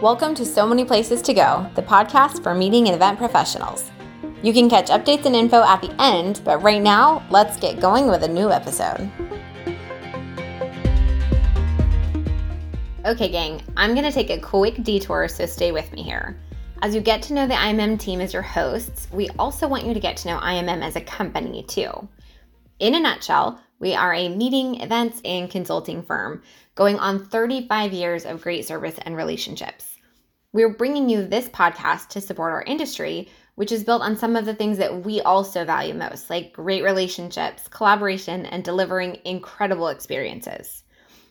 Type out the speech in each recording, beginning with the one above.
Welcome to So Many Places to Go, the podcast for meeting and event professionals. You can catch updates and info at the end, but right now, let's get going with a new episode. Okay, gang, I'm going to take a quick detour, so stay with me here. As you get to know the IMM team as your hosts, we also want you to get to know IMM as a company too. In a nutshell, we are a meeting, events, and consulting firm going on 35 years of great service and relationships. We're bringing you this podcast to support our industry, which is built on some of the things that we also value most, like great relationships, collaboration, and delivering incredible experiences.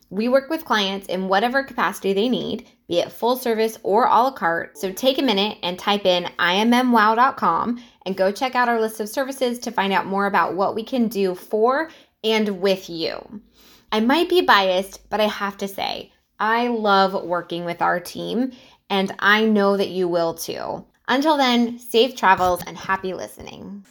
We work with clients in whatever capacity they need, be it full service or a la carte. So take a minute and type in immwow.com and go check out our list of services to find out more about what we can do for and with you. I might be biased, but I have to say, I love working with our team, and I know that you will too. Until then, safe travels and happy listening.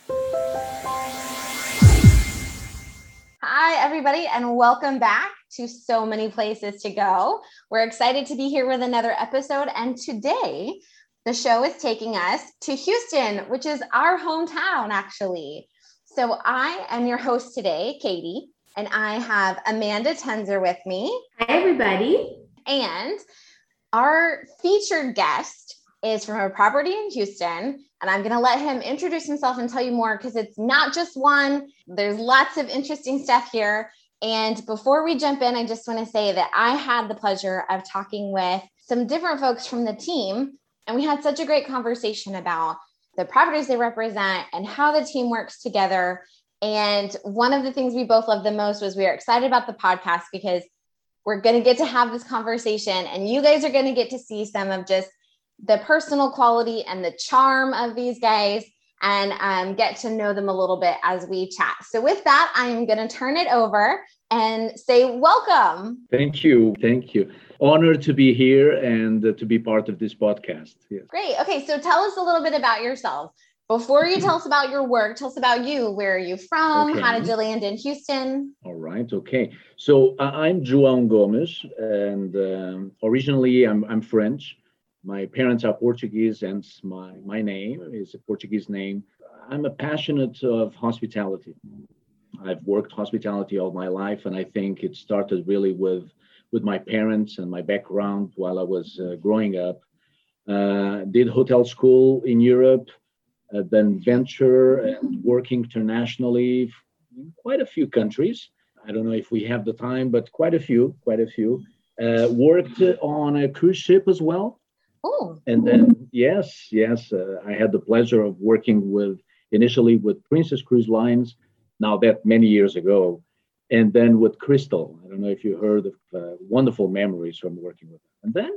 Hi, everybody, and welcome back to So Many Places to Go. We're excited to be here with another episode, and today the show is taking us to Houston, which is our hometown, actually. So I am your host today, Katie, and I have Amanda Tenzer with me. Hi, everybody. And our featured guest is from a property in Houston. And I'm going to let him introduce himself and tell you more because it's not just one, there's lots of interesting stuff here. And before we jump in, I just want to say that I had the pleasure of talking with some different folks from the team. And we had such a great conversation about the properties they represent and how the team works together. And one of the things we both love the most was we are excited about the podcast because we're going to get to have this conversation and you guys are going to get to see some of just the personal quality and the charm of these guys and um, get to know them a little bit as we chat. So, with that, I am going to turn it over and say welcome. Thank you. Thank you. Honored to be here and to be part of this podcast. Yes. Great. Okay. So, tell us a little bit about yourself. Before you tell us about your work, tell us about you. Where are you from? Okay. How did you land in Houston? All right. Okay. So, uh, I'm João Gomes, and um, originally I'm, I'm French my parents are Portuguese, and my my name is a Portuguese name. I'm a passionate of hospitality. I've worked hospitality all my life, and I think it started really with with my parents and my background while I was uh, growing up. Uh, did hotel school in Europe, uh, then venture and working internationally in quite a few countries. I don't know if we have the time, but quite a few, quite a few. Uh, worked on a cruise ship as well Oh. And then, yes, yes, uh, I had the pleasure of working with initially with Princess Cruise Lines, now that many years ago, and then with Crystal. I don't know if you heard of uh, wonderful memories from working with them. And then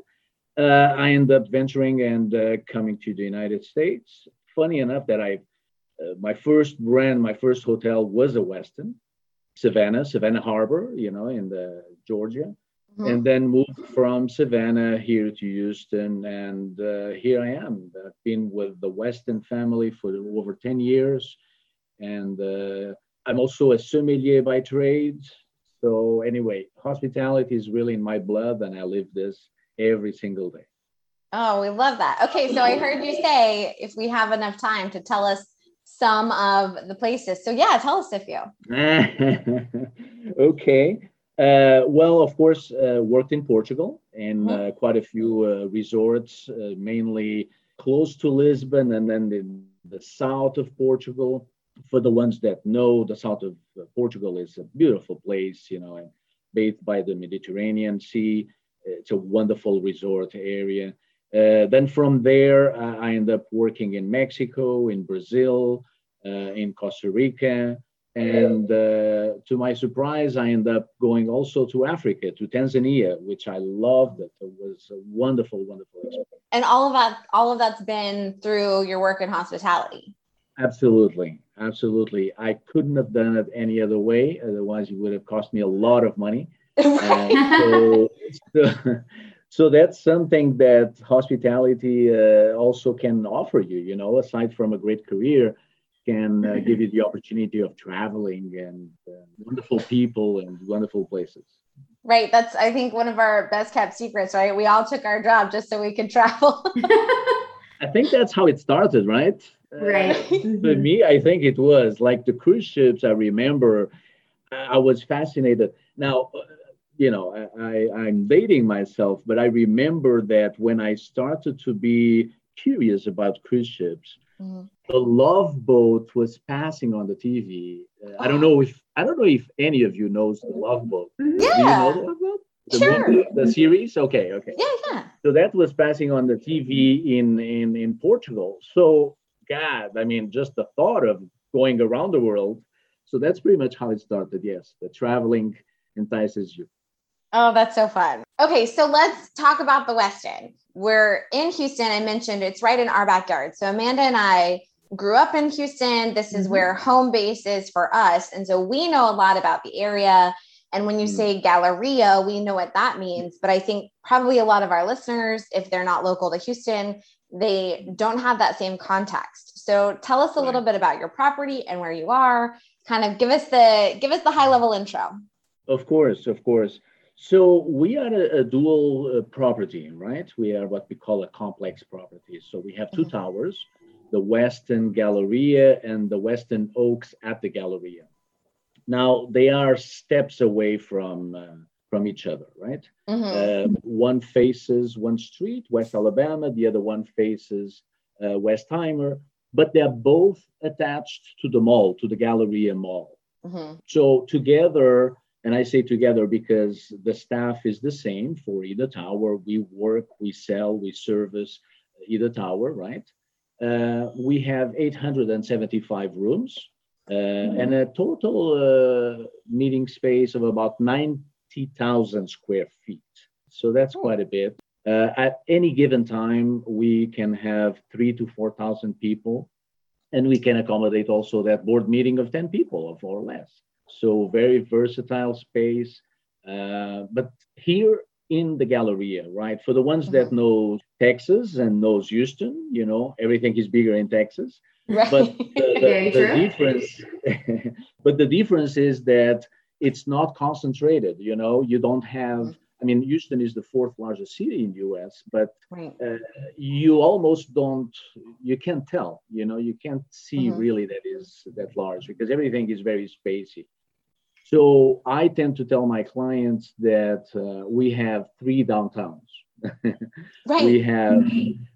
uh, I ended up venturing and uh, coming to the United States. Funny enough, that I, uh, my first brand, my first hotel was a Westin, Savannah, Savannah Harbor, you know, in the Georgia mm-hmm. and then moved from Savannah here to Houston. And uh, here I am. I've been with the Westin family for over 10 years. And uh, I'm also a sommelier by trade. So, anyway, hospitality is really in my blood, and I live this every single day. Oh, we love that. Okay, so I heard you say if we have enough time to tell us some of the places. So, yeah, tell us a few. okay. Uh, well, of course, uh, worked in Portugal and mm-hmm. uh, quite a few uh, resorts, uh, mainly close to Lisbon and then in the south of Portugal. For the ones that know, the south of uh, Portugal is a beautiful place, you know, and bathed by the Mediterranean Sea. It's a wonderful resort area. then from there, I ended up working in Mexico, in Brazil, in Costa Rica, and uh, to my surprise, I ended up going also to Africa, to Tanzania, which I loved. It, it was a wonderful, wonderful experience. And all of that, all of that's been through your work in hospitality. Absolutely, absolutely. I couldn't have done it any other way. Otherwise, it would have cost me a lot of money. so, so, so, that's something that hospitality uh, also can offer you. You know, aside from a great career can uh, give you the opportunity of traveling and uh, wonderful people and wonderful places. right? That's I think one of our best kept secrets, right? We all took our job just so we could travel. I think that's how it started, right? Right. Uh, for me, I think it was like the cruise ships. I remember I was fascinated. Now, uh, you know, I, I, am dating myself, but I remember that when I started to be curious about cruise ships, mm-hmm. the Love Boat was passing on the TV. Uh, I don't know if I don't know if any of you knows the Love Boat. Yeah. Do you know the Love Boat? The sure. Movie, the series? Okay, okay. Yeah, yeah. So that was passing on the TV in in in Portugal. So God, I mean, just the thought of going around the world. So that's pretty much how it started. Yes, the traveling entices you. Oh, that's so fun. Okay, so let's talk about the Westin. We're in Houston. I mentioned it's right in our backyard. So Amanda and I grew up in Houston. This is mm-hmm. where home base is for us. And so we know a lot about the area. And when you mm-hmm. say Galleria, we know what that means. But I think probably a lot of our listeners, if they're not local to Houston, they don't have that same context. So tell us a little bit about your property and where you are. Kind of give us the give us the high level intro. Of course, of course. So we are a, a dual uh, property, right? We are what we call a complex property. So we have 2 mm-hmm. towers, the Westin Galleria and the Westin Oaks at the Galleria. Now they are steps away from uh, from each other, right? Mm-hmm. Uh, one faces one street, West Alabama. The other one faces uh, Westheimer, but they're both attached to the mall, to the Galleria Mall. Mm-hmm. So together and I say together because the staff is the same for either tower. We work, we sell, we service either tower, right? Uh, we have 875 rooms uh, mm-hmm. and a total uh, meeting space of about 90,000 square feet. So that's oh. quite a bit. Uh, at any given time, we can have three to 4,000 people, and we can accommodate also that board meeting of 10 people or less. So very versatile space. Uh, but here in the Galleria, right? For the ones mm-hmm. that know Texas and knows Houston, you know, everything is bigger in Texas. Right. But the, the, the difference, but the difference is that it's not concentrated. You know, you don't have. I mean, Houston is the fourth largest city in the U.S., but right. uh, you almost don't, you can't tell. You know, you can't see mm-hmm. really that is that large because everything is very spacey. So I tend to tell my clients that uh, we have three downtowns. right. We have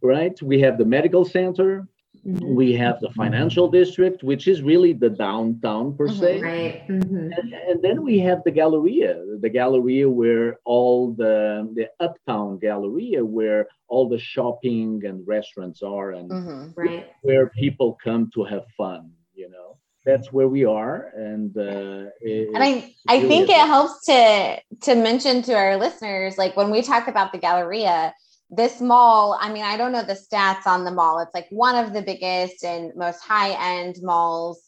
right. We have the medical center, Mm-hmm. We have the financial district, which is really the downtown per mm-hmm, se. Right. Mm-hmm. And, and, then we have the Galleria, the Galleria where all the the uptown Galleria, where all the shopping and restaurants are, and mm-hmm. right. where people come to have fun. You know, that's where we are, and uh, and I I think it helps to to mention to our listeners, like when we talk about the Galleria this mall, I mean, I don't know the stats on the mall. It's like one of the biggest and most high end malls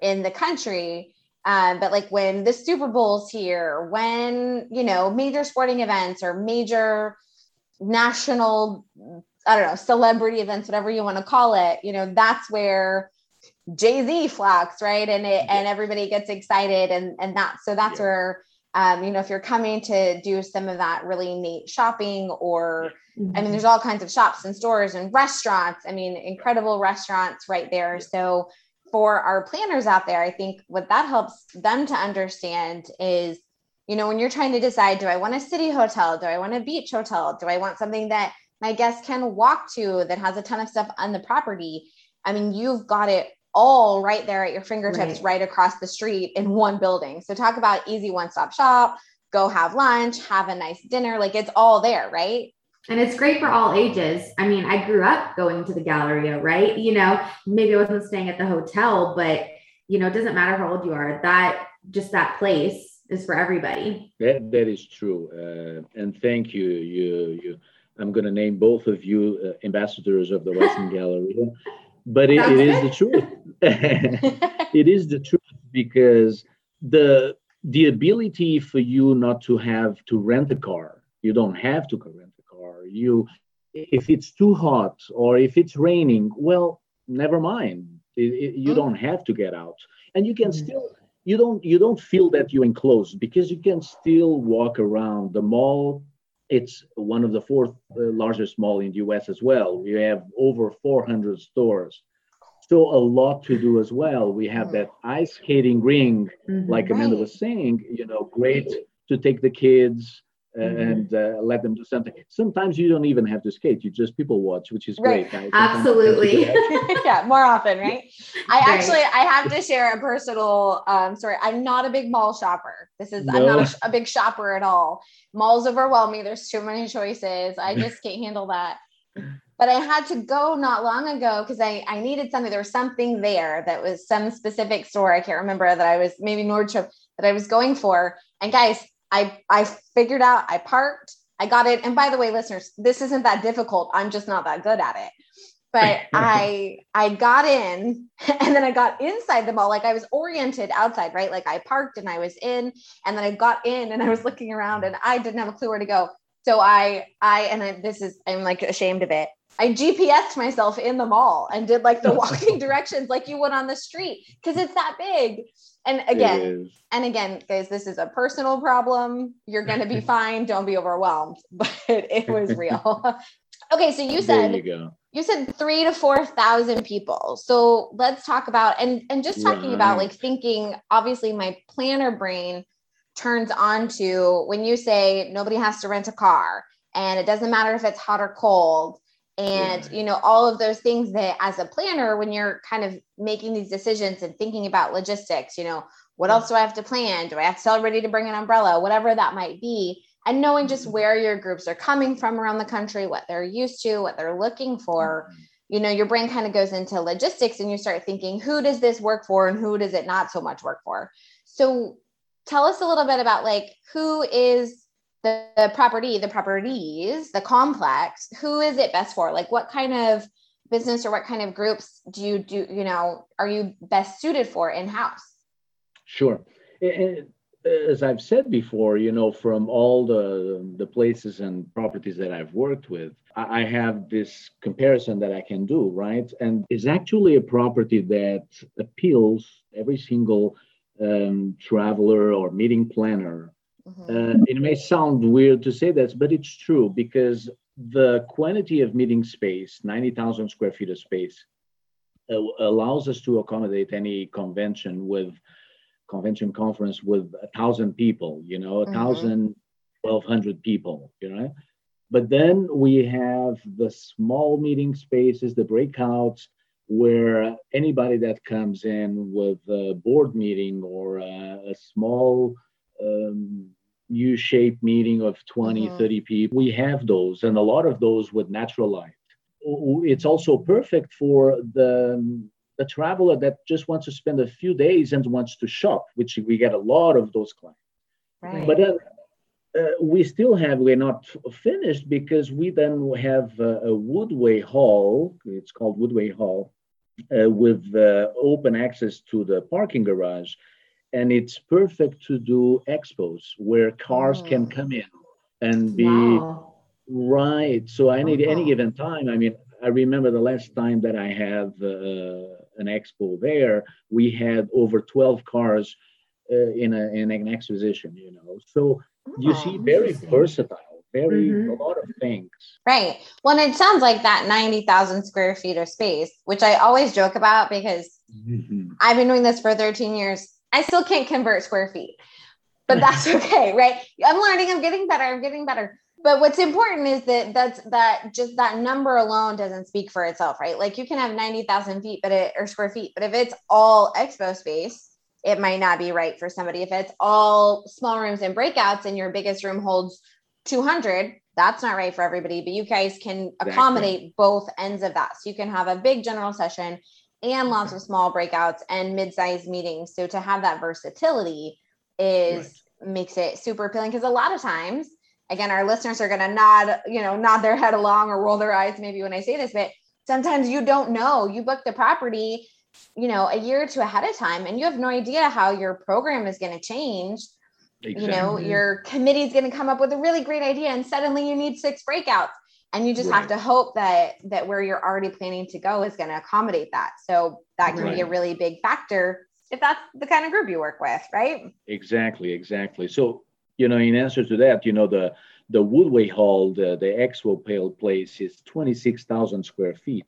in the country. Um, but like when the Super Bowl's here, when, you know, major sporting events or major national, I don't know, celebrity events, whatever you want to call it, you know, that's where Jay Z flocks, right? And it, and everybody gets excited. And, and that, so that's yeah. where, um, you know, if you're coming to do some of that really neat shopping or, Mm-hmm. I mean, there's all kinds of shops and stores and restaurants. I mean, incredible restaurants right there. So, for our planners out there, I think what that helps them to understand is, you know, when you're trying to decide, do I want a city hotel? Do I want a beach hotel? Do I want something that my guests can walk to that has a ton of stuff on the property? I mean, you've got it all right there at your fingertips, right, right across the street in one building. So, talk about easy one stop shop, go have lunch, have a nice dinner. Like it's all there, right? And it's great for all ages. I mean, I grew up going to the Galleria, right? You know, maybe I wasn't staying at the hotel, but you know, it doesn't matter how old you are. That just that place is for everybody. That that is true. Uh, and thank you. You you. I'm going to name both of you uh, ambassadors of the Westin Galleria, but it, it is the truth. it is the truth because the the ability for you not to have to rent a car. You don't have to rent a car. you if it's too hot or if it's raining well never mind it, it, you mm. don't have to get out and you can mm. still you don't you don't feel that you're enclosed because you can still walk around the mall it's one of the fourth uh, largest mall in the us as well we have over 400 stores so a lot to do as well we have mm-hmm. that ice skating ring mm-hmm. like amanda was saying you know great to take the kids mm-hmm. and uh, let them do something. Sometimes you don't even have to skate; you just people watch, which is right. great. Absolutely, yeah, more often, right? I right. actually I have to share a personal um, story. I'm not a big mall shopper. This is no. I'm not a, a big shopper at all. Malls overwhelm me. There's too many choices. I just can't handle that but I had to go not long ago because I, I needed something. There was something there that was some specific store. I can't remember that I was maybe Nordstrom that I was going for. And guys, I I figured out I parked, I got it. And by the way, listeners, this isn't that difficult. I'm just not that good at it. But I I got in and then I got inside the mall. Like I was oriented outside, right? Like I parked and I was in, and then I got in and I was looking around and I didn't have a clue where to go. So I I and I, this is I'm like ashamed of it. I GPSed myself in the mall and did like the walking directions like you would on the street because it's that big. And again, and again, guys, this is a personal problem. You're going to be fine. Don't be overwhelmed. But it was real. okay, so you said you, you, said three to four thousand people. So let's talk about and and just talking right. about like thinking. Obviously, my planner brain turns on to when you say nobody has to rent a car, and it doesn't matter if it's hot or cold and you know all of those things that as a planner when you're kind of making these decisions and thinking about logistics you know what else do i have to plan? Do i have to tell ready to bring an umbrella? Whatever that might be. And knowing just mm-hmm. where your groups are coming from around the country what they're used to what they're looking for. Mm-hmm. you know your brain kind of goes into logistics and you start thinking who does this work for and who does it not so much work for? So tell us a little bit about like who is the, property, the properties, the complex, who is it best for? Like what kind of business or what kind of groups do you do, you know, are you best suited for in-house? Sure. as I've said before, you know, from all the the places and properties that I've worked with, I have this comparison that I can do, right? And it's actually a property that appeals every single um, traveler or meeting planner. Uh, it may sound weird to say this, but it's true because the quantity of meeting space, 90,000 square feet of space, uh, allows us to accommodate any convention with convention conference with a thousand people, you know, a mm-hmm. thousand, twelve hundred people, you know. But then we have the small meeting spaces, the breakouts, where anybody that comes in with a board meeting or a, a small um, U-shaped meeting of 20, mm-hmm. 30 people. We have those, and a lot of those with natural light. It's also perfect for the the traveler that just wants to spend a few days and wants to shop, which we get a lot of those clients. Right. But then uh, we still have we're not finished because we then have a, a Woodway Hall. It's called Woodway Hall, uh, with uh, open access to the parking garage and it's perfect to do expos where cars oh. can come in and be wow. right. So any uh-huh. any given time, I mean, I remember the last time that I had uh, an expo there, we had over 12 cars uh, in, a, in an exposition, you know. So oh, you see very versatile, very mm-hmm. a lot of things. Right. Well, it sounds like that 90,000 square feet of space, which I always joke about because mm-hmm. I've been doing this for 13 years I still can't convert square feet, but that's okay, right? I'm learning, I'm getting better, I'm getting better. But what's important is that that's that just that number alone doesn't speak for itself, right? Like you can have 90,000 feet, but it or square feet, but if it's all expo space, it might not be right for somebody. If it's all small rooms and breakouts and your biggest room holds 200, that's not right for everybody. But you guys can accommodate exactly. both ends of that. So you can have a big general session and lots of small breakouts and mid-sized meetings. So to have that versatility is right. makes it super appealing because a lot of times, again, our listeners are going to nod, you know, nod their head along or roll their eyes maybe when I say this, but sometimes you don't know. You book the property, you know, a year or two ahead of time, and you have no idea how your program is going to change. Exactly. You know, your committee is going to come up with a really great idea, and suddenly you need six breakouts and you just right. have to hope that that where you're already planning to go is going to accommodate that so that can right. be a really big factor if that's the kind of group you work with, right? Exactly, exactly. So, you know, in answer to that, you know, the the Woodway Hall, the, the Expo Pale place is 26,000 square feet.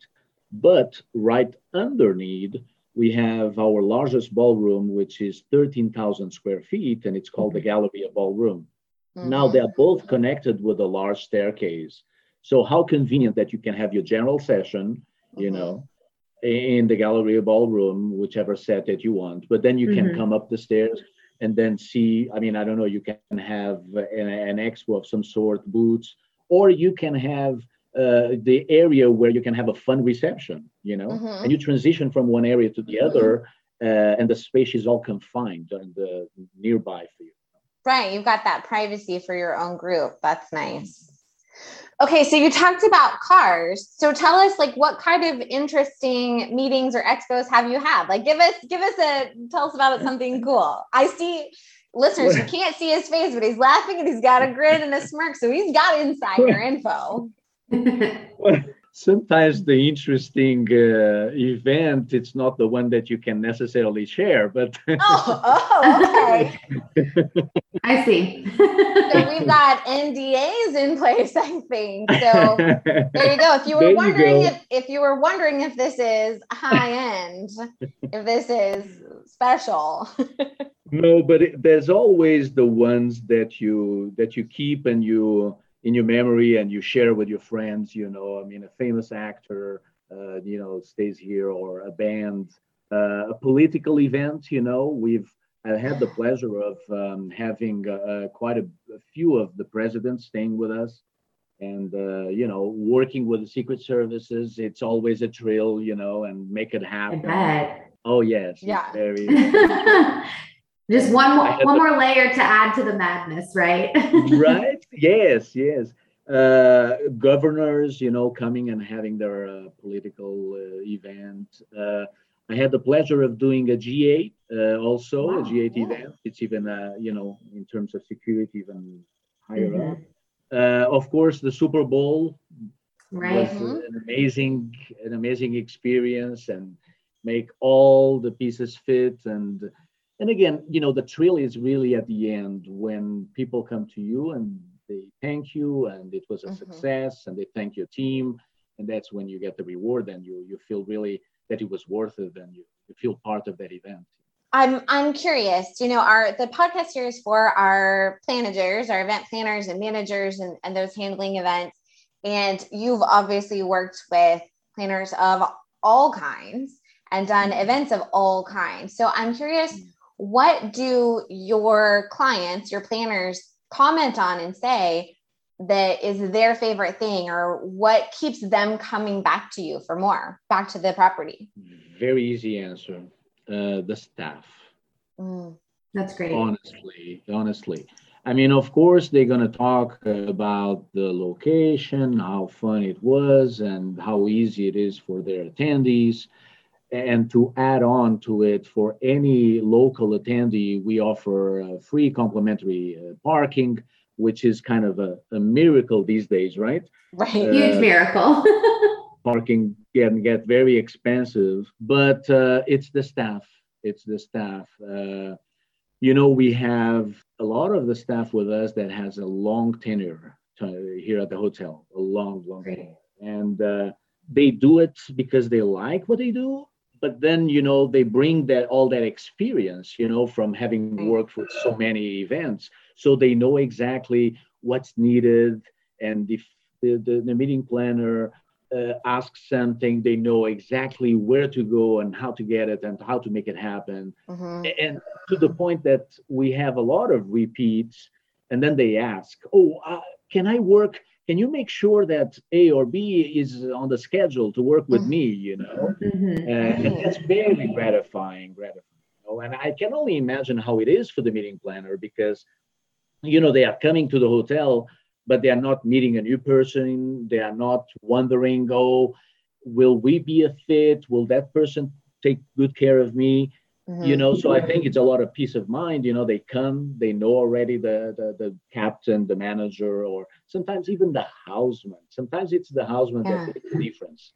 But right underneath, we have our largest ballroom, which is 13,000 square feet, and it's called the mm-hmm. Galleria Ballroom. Mm-hmm. Now they're both connected with a large staircase. So how convenient that you can have your general session, you mm-hmm. know, in the Galleria Ballroom, whichever set that you want. But then you mm-hmm. can come up the stairs and then see. I mean, I don't know. You can have an, an expo of some sort, booths, or you can have uh, the area where you can have a fun reception. You know, mm-hmm. and you transition from one area to the other, uh, and the space is all confined and uh, nearby for you. Right, you've got that privacy for your own group. That's nice. Okay, so you talked about cars. So tell us like what kind of interesting meetings or expos have you had? Like give us give us a tell us about something cool. I see listeners, you can't see his face, but he's laughing and he's got a grin and a smirk. So he's got insider info. sometimes the interesting uh, event it's not the one that you can necessarily share but oh, oh okay. I see. So we've got ndas in place i think. So there you go. If you were there wondering if, if you were wondering if this is high end if this is special. No but it, there's always the ones that you that you keep and you in your memory and you share with your friends you know i mean a famous actor uh, you know stays here or a band uh, a political event you know we've I had the pleasure of um, having uh, quite a, a, few of the presidents staying with us and uh, you know working with the secret services. It's always a thrill you know and make it happen. oh yes yeah. very Just one more, one more layer to add to the madness, right? right. Yes. Yes. Uh, governors, you know, coming and having their uh, political uh, event. Uh, I had the pleasure of doing a G8 uh, also, wow. a G8 yeah. event. It's even, uh, you know, in terms of security, even higher mm-hmm. up. of course, the Super Bowl right. was mm-hmm. an amazing, an amazing experience, and make all the pieces fit and and again, you know, the thrill is really at the end when people come to you and they thank you and it was a mm-hmm. success and they thank your team. And that's when you get the reward and you you feel really that it was worth it and you, you feel part of that event. I'm I'm curious. You know, our the podcast here is for our planners, our event planners and managers and, and those handling events. And you've obviously worked with planners of all kinds and done mm-hmm. events of all kinds. So I'm curious mm-hmm what do your clients, your planners comment on and say that is their favorite thing or what keeps them coming back to you for more, back to the property? Very easy answer. Uh, the staff. Mm, that's great. Honestly, honestly. I mean, of course, they're going to talk about the location, how fun it was, and how easy it is for their attendees. And to add on to it, for any local attendee, we offer uh, free complimentary uh, parking, which is kind of a, a, miracle these days, right? Right, uh, huge miracle. parking can get very expensive, but uh, it's the staff. It's the staff. Uh, you know, we have a lot of the staff with us that has a long tenure to, here at the hotel, a long, long tenure. And uh, they do it because they like what they do but then you know they bring that all that experience you know from having worked with so many events. So they know exactly what's needed. And if the, the, the meeting planner uh, asks something they know exactly where to go and how to get it and how to make it happen. Mm-hmm. and to the point that we have a lot of repeats and then they ask oh uh, can i work can you make sure that A or B is on the schedule to work with mm-hmm. me? You know, mm-hmm. uh, and that's very gratifying, gratifying. You know? And I can only imagine how it is for the meeting planner because, you know, they are coming to the hotel, but they are not meeting a new person. They are not wondering, oh, will we be a fit? Will that person take good care of me? Mm-hmm. You know, so I think it's a lot of peace of mind. You know, they come, they know already the, the the captain, the manager, or sometimes even the houseman. Sometimes it's the houseman yeah. that makes the difference.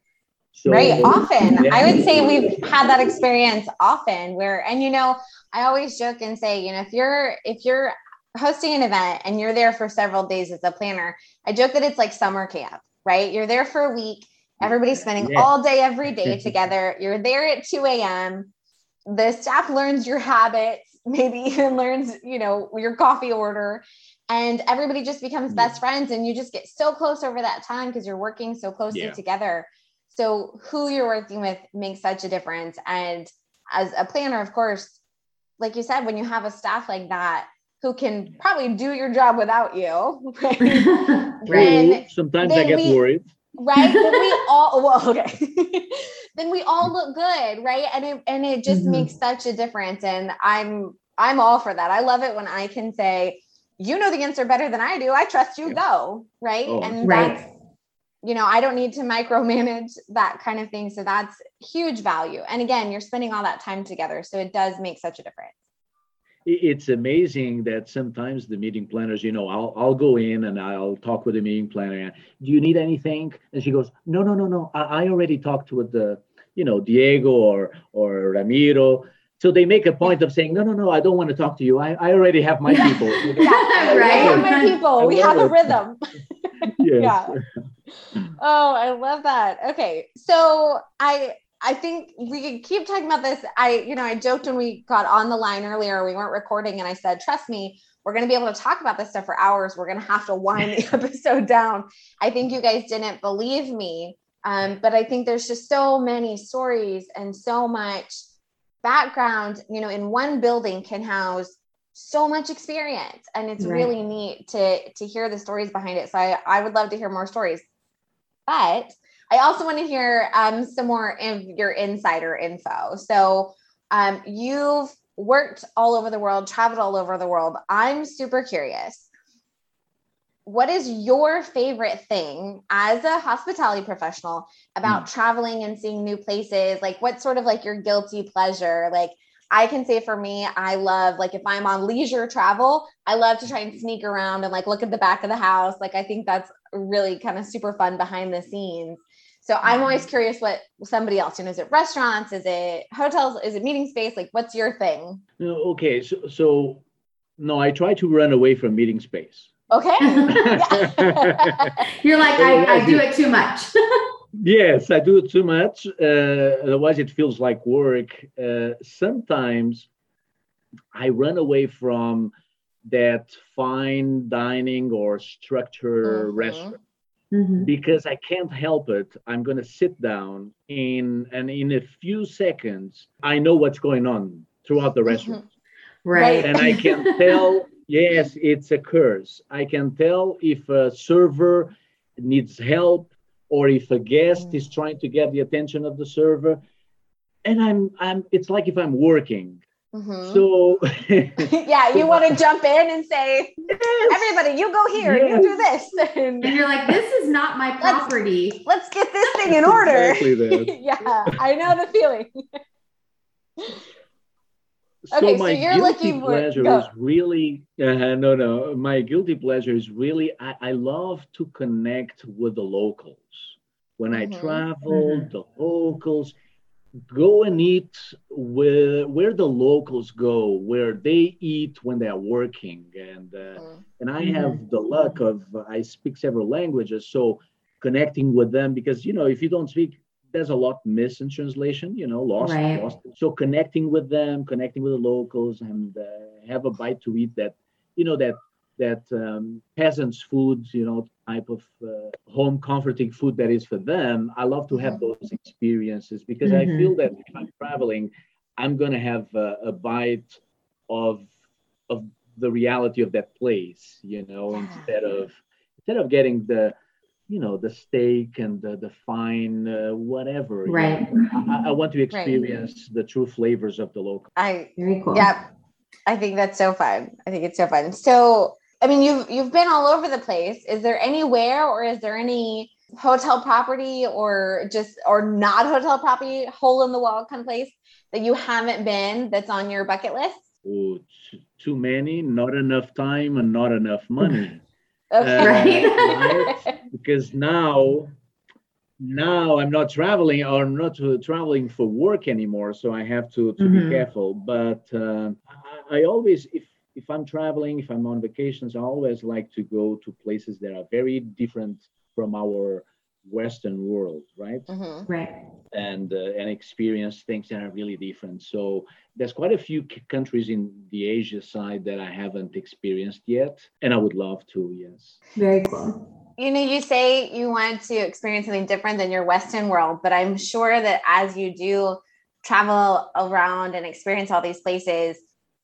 So, right. Often. Yeah. I would say we've had that experience often where, and you know, I always joke and say, you know, if you're, if you're hosting an event and you're there for several days as a planner, I joke that it's like summer camp, right? You're there for a week. Everybody's spending yeah. all day, every day together. You're there at 2 a.m. The staff learns your habits, maybe even learns, you know, your coffee order and everybody just becomes best friends and you just get so close over that time because you're working so closely yeah. together. So who you're working with makes such a difference and as a planner of course like you said when you have a staff like that who can probably do your job without you right, sometimes i get we, worried right then we all well okay then we all look good right and it and it just mm-hmm. makes such a difference and i'm i'm all for that i love it when i can say you know the answer better than I do. I trust you. Go right, oh, and right. that's you know I don't need to micromanage that kind of thing. So that's huge value. And again, you're spending all that time together, so it does make such a difference. It's amazing that sometimes the meeting planners, you know, I'll I'll go in and I'll talk with the meeting planner. Do you need anything? And she goes, No, no, no, no. I, I already talked with the, you know, Diego or or Ramiro so they make a point of saying, no, no, no, I don't want to talk to you. I, I already have my people. yeah, right. I have my people. we have it. a rhythm. yeah. Oh, I love that. Okay. So I I think we could keep talking about this. I, you know, I joked when we got on the line earlier, we weren't recording, and I said, trust me, we're going to be able to talk about this stuff for hours. We're going to have to wind the episode down. I think you guys didn't believe me. Um, but I think there's just so many stories and so much background, you know, in one building can house so much experience and it's right. really neat to to hear the stories behind it so I, I would love to hear more stories but i also want to hear um, some more of your insider info. So um, you've worked all over the world traveled all over the world. I'm super curious. What is your favorite thing as a hospitality professional about mm. traveling and seeing new places? Like what's sort of like your guilty pleasure? Like i can say for me i love like if i'm on leisure travel i love to try and sneak around and like look at the back of the house. Like i think that's really kind of super fun behind the scenes so i'm always mm. curious what somebody else you know is it restaurants is it hotels is it meeting space like what's your thing No, okay so so no i try to run away from meeting space Okay. You're like, I, I do it too much. yes, I do it too much. Uh, otherwise, it feels like work. Uh, sometimes I run away from that fine dining or structure mm-hmm. restaurant. Mm-hmm. Because I can't help it. I'm going to sit down in, and in a few seconds, I know what's going on throughout the mm-hmm. restaurant. Mm-hmm. Right. And I can tell Yes, it's a curse. I can tell if a server needs help or if a guest is trying to get the attention of the server. And I'm I'm it's like if I'm working. Mm-hmm. So yeah, you want to jump in and say, yes. everybody, you go here, yes. you do this. And, and, you're like, this is not my property. Let's, let's get this thing in order. Exactly yeah, I know the feeling so okay, my so guilty pleasure for, is really uh, no no my guilty pleasure is really I, I love to connect with the locals when mm-hmm. i travel mm-hmm. the locals go and eat where where the locals go where they eat when they are working and uh, mm-hmm. and i have mm-hmm. the luck of uh, i speak several languages so connecting with them because you know if you don't speak there's a lot missed in translation, you know, lost, right. lost. So connecting with them, connecting with the locals, and uh, have a bite to eat that, you know, that that um, peasants' food, you know, type of uh, home comforting food that is for them. I love to have mm-hmm. those experiences because mm-hmm. I feel that if I'm traveling, I'm gonna have a, a bite of of the reality of that place, you know, instead of instead of getting the you know the steak and the, the fine uh, whatever right I, I, want to experience right. the true flavors of the local i very cool yeah i think that's so fun i think it's so fun so i mean you've you've been all over the place is there anywhere or is there any hotel property or just or not hotel property hole in the wall kind of place that you haven't been that's on your bucket list oh, too many not enough time and not enough money Okay. Uh, right? because now now I'm not traveling or not uh, traveling for work anymore, so I have to to Mhm. be careful. But uh, I, I always, if if I'm traveling, if I'm on vacations, I always like to go to places that are very different from our Western world, right? Mhm. Right. and uh, and experience things that are really different. So there's quite a few c- countries in the Asia side that I haven't experienced yet, and I would love to. Yes. Very cool. You know, you say you want to experience something different than your Western world, but I'm sure that as you do travel around and experience all these places,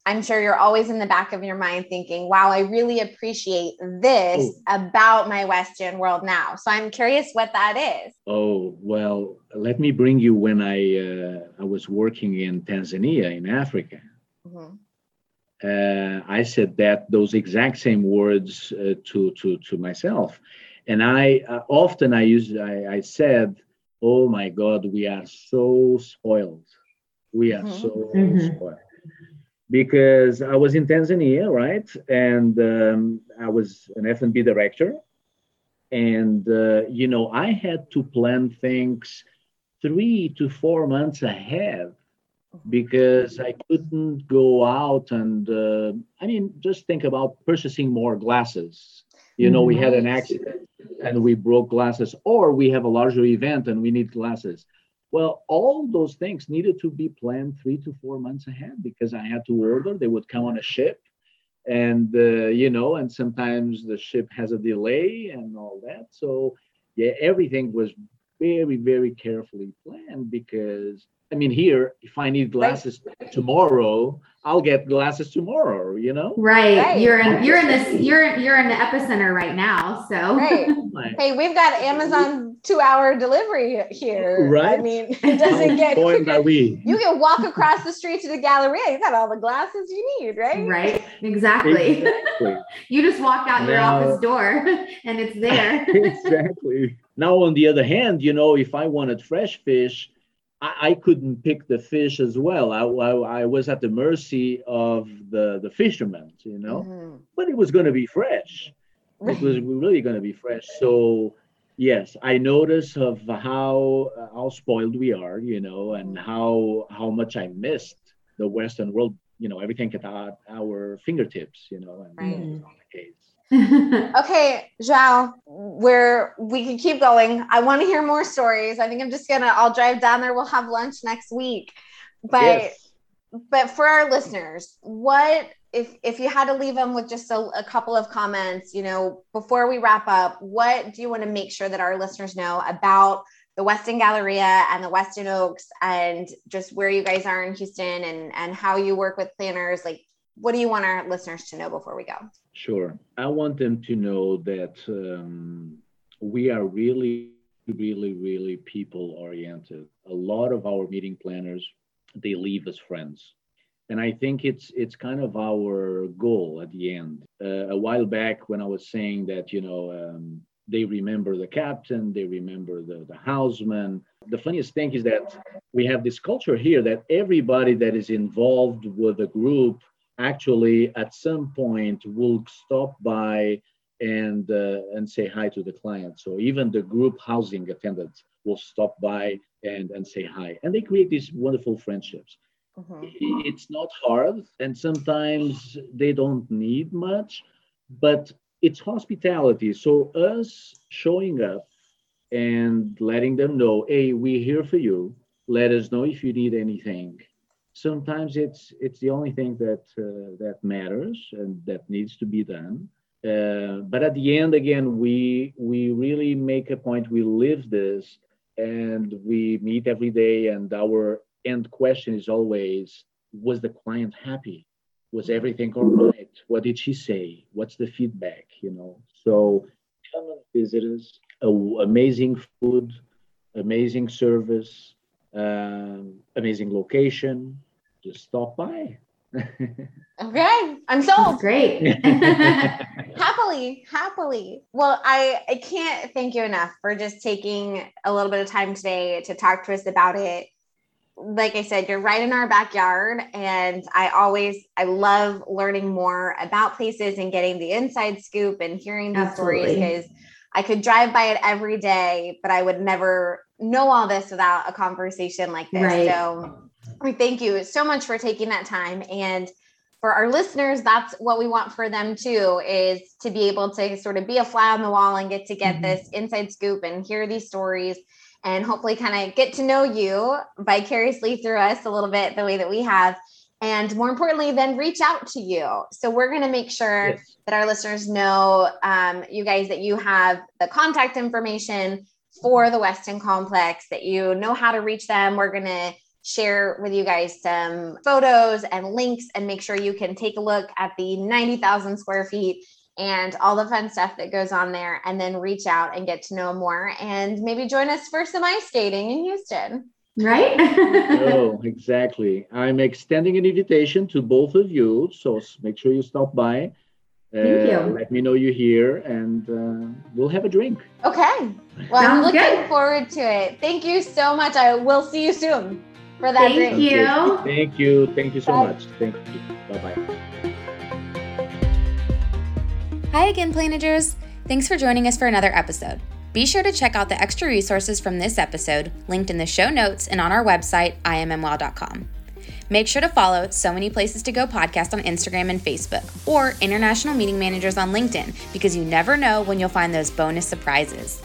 I'm sure you're always in the back of your mind thinking, wow, I really appreciate this about my Western world now. So I'm curious what that is. Oh well, let me bring you when I uh, I was working in Tanzania in Africa. Mhm. uh, I said that those exact same words uh, to to to myself, and I uh, often I used I, I said, "Oh my God, we are so spoiled. We are Mhm. so Mhm. spoiled." Because I was in Tanzania, right, and um, I was an F and B director, and uh, you know I had to plan things three to four months ahead because I couldn't go out and uh, I mean just think about purchasing more glasses. You know, we had an accident and we broke glasses, or we have a larger event and we need glasses. Well, all those things needed to be planned three to four months ahead because I had to order. They would come on a ship, and uh, you know, and sometimes the ship has a delay and all that. So, yeah, everything was very, very carefully planned because I mean, here, if I need glasses tomorrow, I'll get glasses tomorrow. You know, Right. Right. You're in you're in this you're you're in the epicenter right now. So Right. Hey, we've got Amazon two hour delivery here. Right. I mean, it doesn't get spoiled quicker. are we? You can walk across the street to the Galleria. You got all the glasses you need, right? right. Exactly. Exactly. you just walk out your office door and it's there. exactly. Now, on the other hand, you know, if I wanted fresh fish, I, I couldn't pick the fish as well. I, I, I was at the mercy of the, the fishermen, you know, Mhm. but it was going to be fresh. It was really going to be fresh. So, yes, I notice of how uh, how spoiled we are, you know, and mm. how how much I missed the Western world. You know, everything at our, our fingertips, you know, and Right. that was the case. Okay, João, we're we can keep going. I want to hear more stories. I think I'm just gonna I'll drive down there. We'll have lunch next week. But Yes. but for our listeners, what if if you had to leave them with just a, a couple of comments, you know, before we wrap up, what do you want to make sure that our listeners know about the Westin Galleria and the Westin Oaks and just where you guys are in Houston and and how you work with planners? Like, what do you want our listeners to know before we go? Sure. I want them to know that um, we are really, really, really people oriented. A lot of our meeting planners, they leave as friends. And I think it's it's kind of our goal at the end. Uh, a while back, when I was saying that, you know, um, they remember the captain, they remember the, the houseman. The funniest thing is that we have this culture here that everybody that is involved with the group actually at some point will stop by and uh, and say hi to the client so even the group housing attendants will stop by and and say hi and they create these wonderful friendships I- it's not hard and sometimes they don't need much but it's hospitality. So us showing up and letting them know hey we're here for you. Let us know if you need anything. Sometimes it's it's the only thing that uh, that matters and that needs to be done. Uh, but at the end again we we really make a point. We live this and we meet every day and our end question is always was the client happy? Was everything all right? What did she say? What's the feedback you know? So come and visit us amazing food amazing service um, amazing location. Just stop by. Okay, I'm sold. Great. happily happily. Well i i can't thank you enough for just taking a little bit of time today to talk to us about it like i said you're right in our backyard and i always i love learning more about places and getting the inside scoop and hearing these stories because I could drive by it every day, but I would never know all this without a conversation like this. Right. So we thank you so much for taking that time. And for our listeners, that's what we want for them too, is to be able to sort of be a fly on the wall and get to get mm-hmm. this inside scoop and hear these stories and hopefully kind of get to know you vicariously through us a little bit the way that we have and more importantly then reach out to you. So we're going to make sure yes. that our listeners know um, you guys that you have the contact information for the Westin complex that you know how to reach them. We're going to share with you guys some photos and links and make sure you can take a look at the 90,000 square feet and all the fun stuff that goes on there and then reach out and get to know more and maybe join us for some ice skating in Houston. Right? oh, exactly. I'm extending an invitation to both of you. So make sure you stop by. Thank you. Uh, let me know you're here and uh, we'll have a drink. Okay. Well, Sounds I'm looking good. forward to it. Thank you so much. I will see you soon for that Thank drink. you. Thank you. Thank you so Bye. much. Thank you. Bye bye. Hi again, Planagers! Thanks for joining us for another episode. Be sure to check out the extra resources from this episode linked in the show notes and on our website, immwow.com. Make sure to follow So Many Places to Go podcast on Instagram and Facebook, or International Meeting Managers on LinkedIn, because you never know when you'll find those bonus surprises.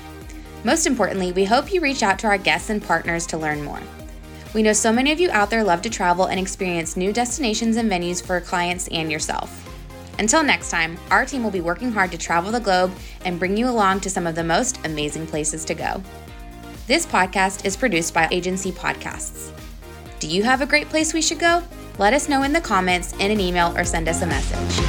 Most importantly, we hope you reach out to our guests and partners to learn more. We know so many of you out there love to travel and experience new destinations and venues for clients and yourself. Until next time, our team will be working hard to travel the globe and bring you along to some of the most amazing places to go. This podcast is produced by Agency Podcasts. Do you have a great place we should go? Let us know in the comments, in an email, or send us a message.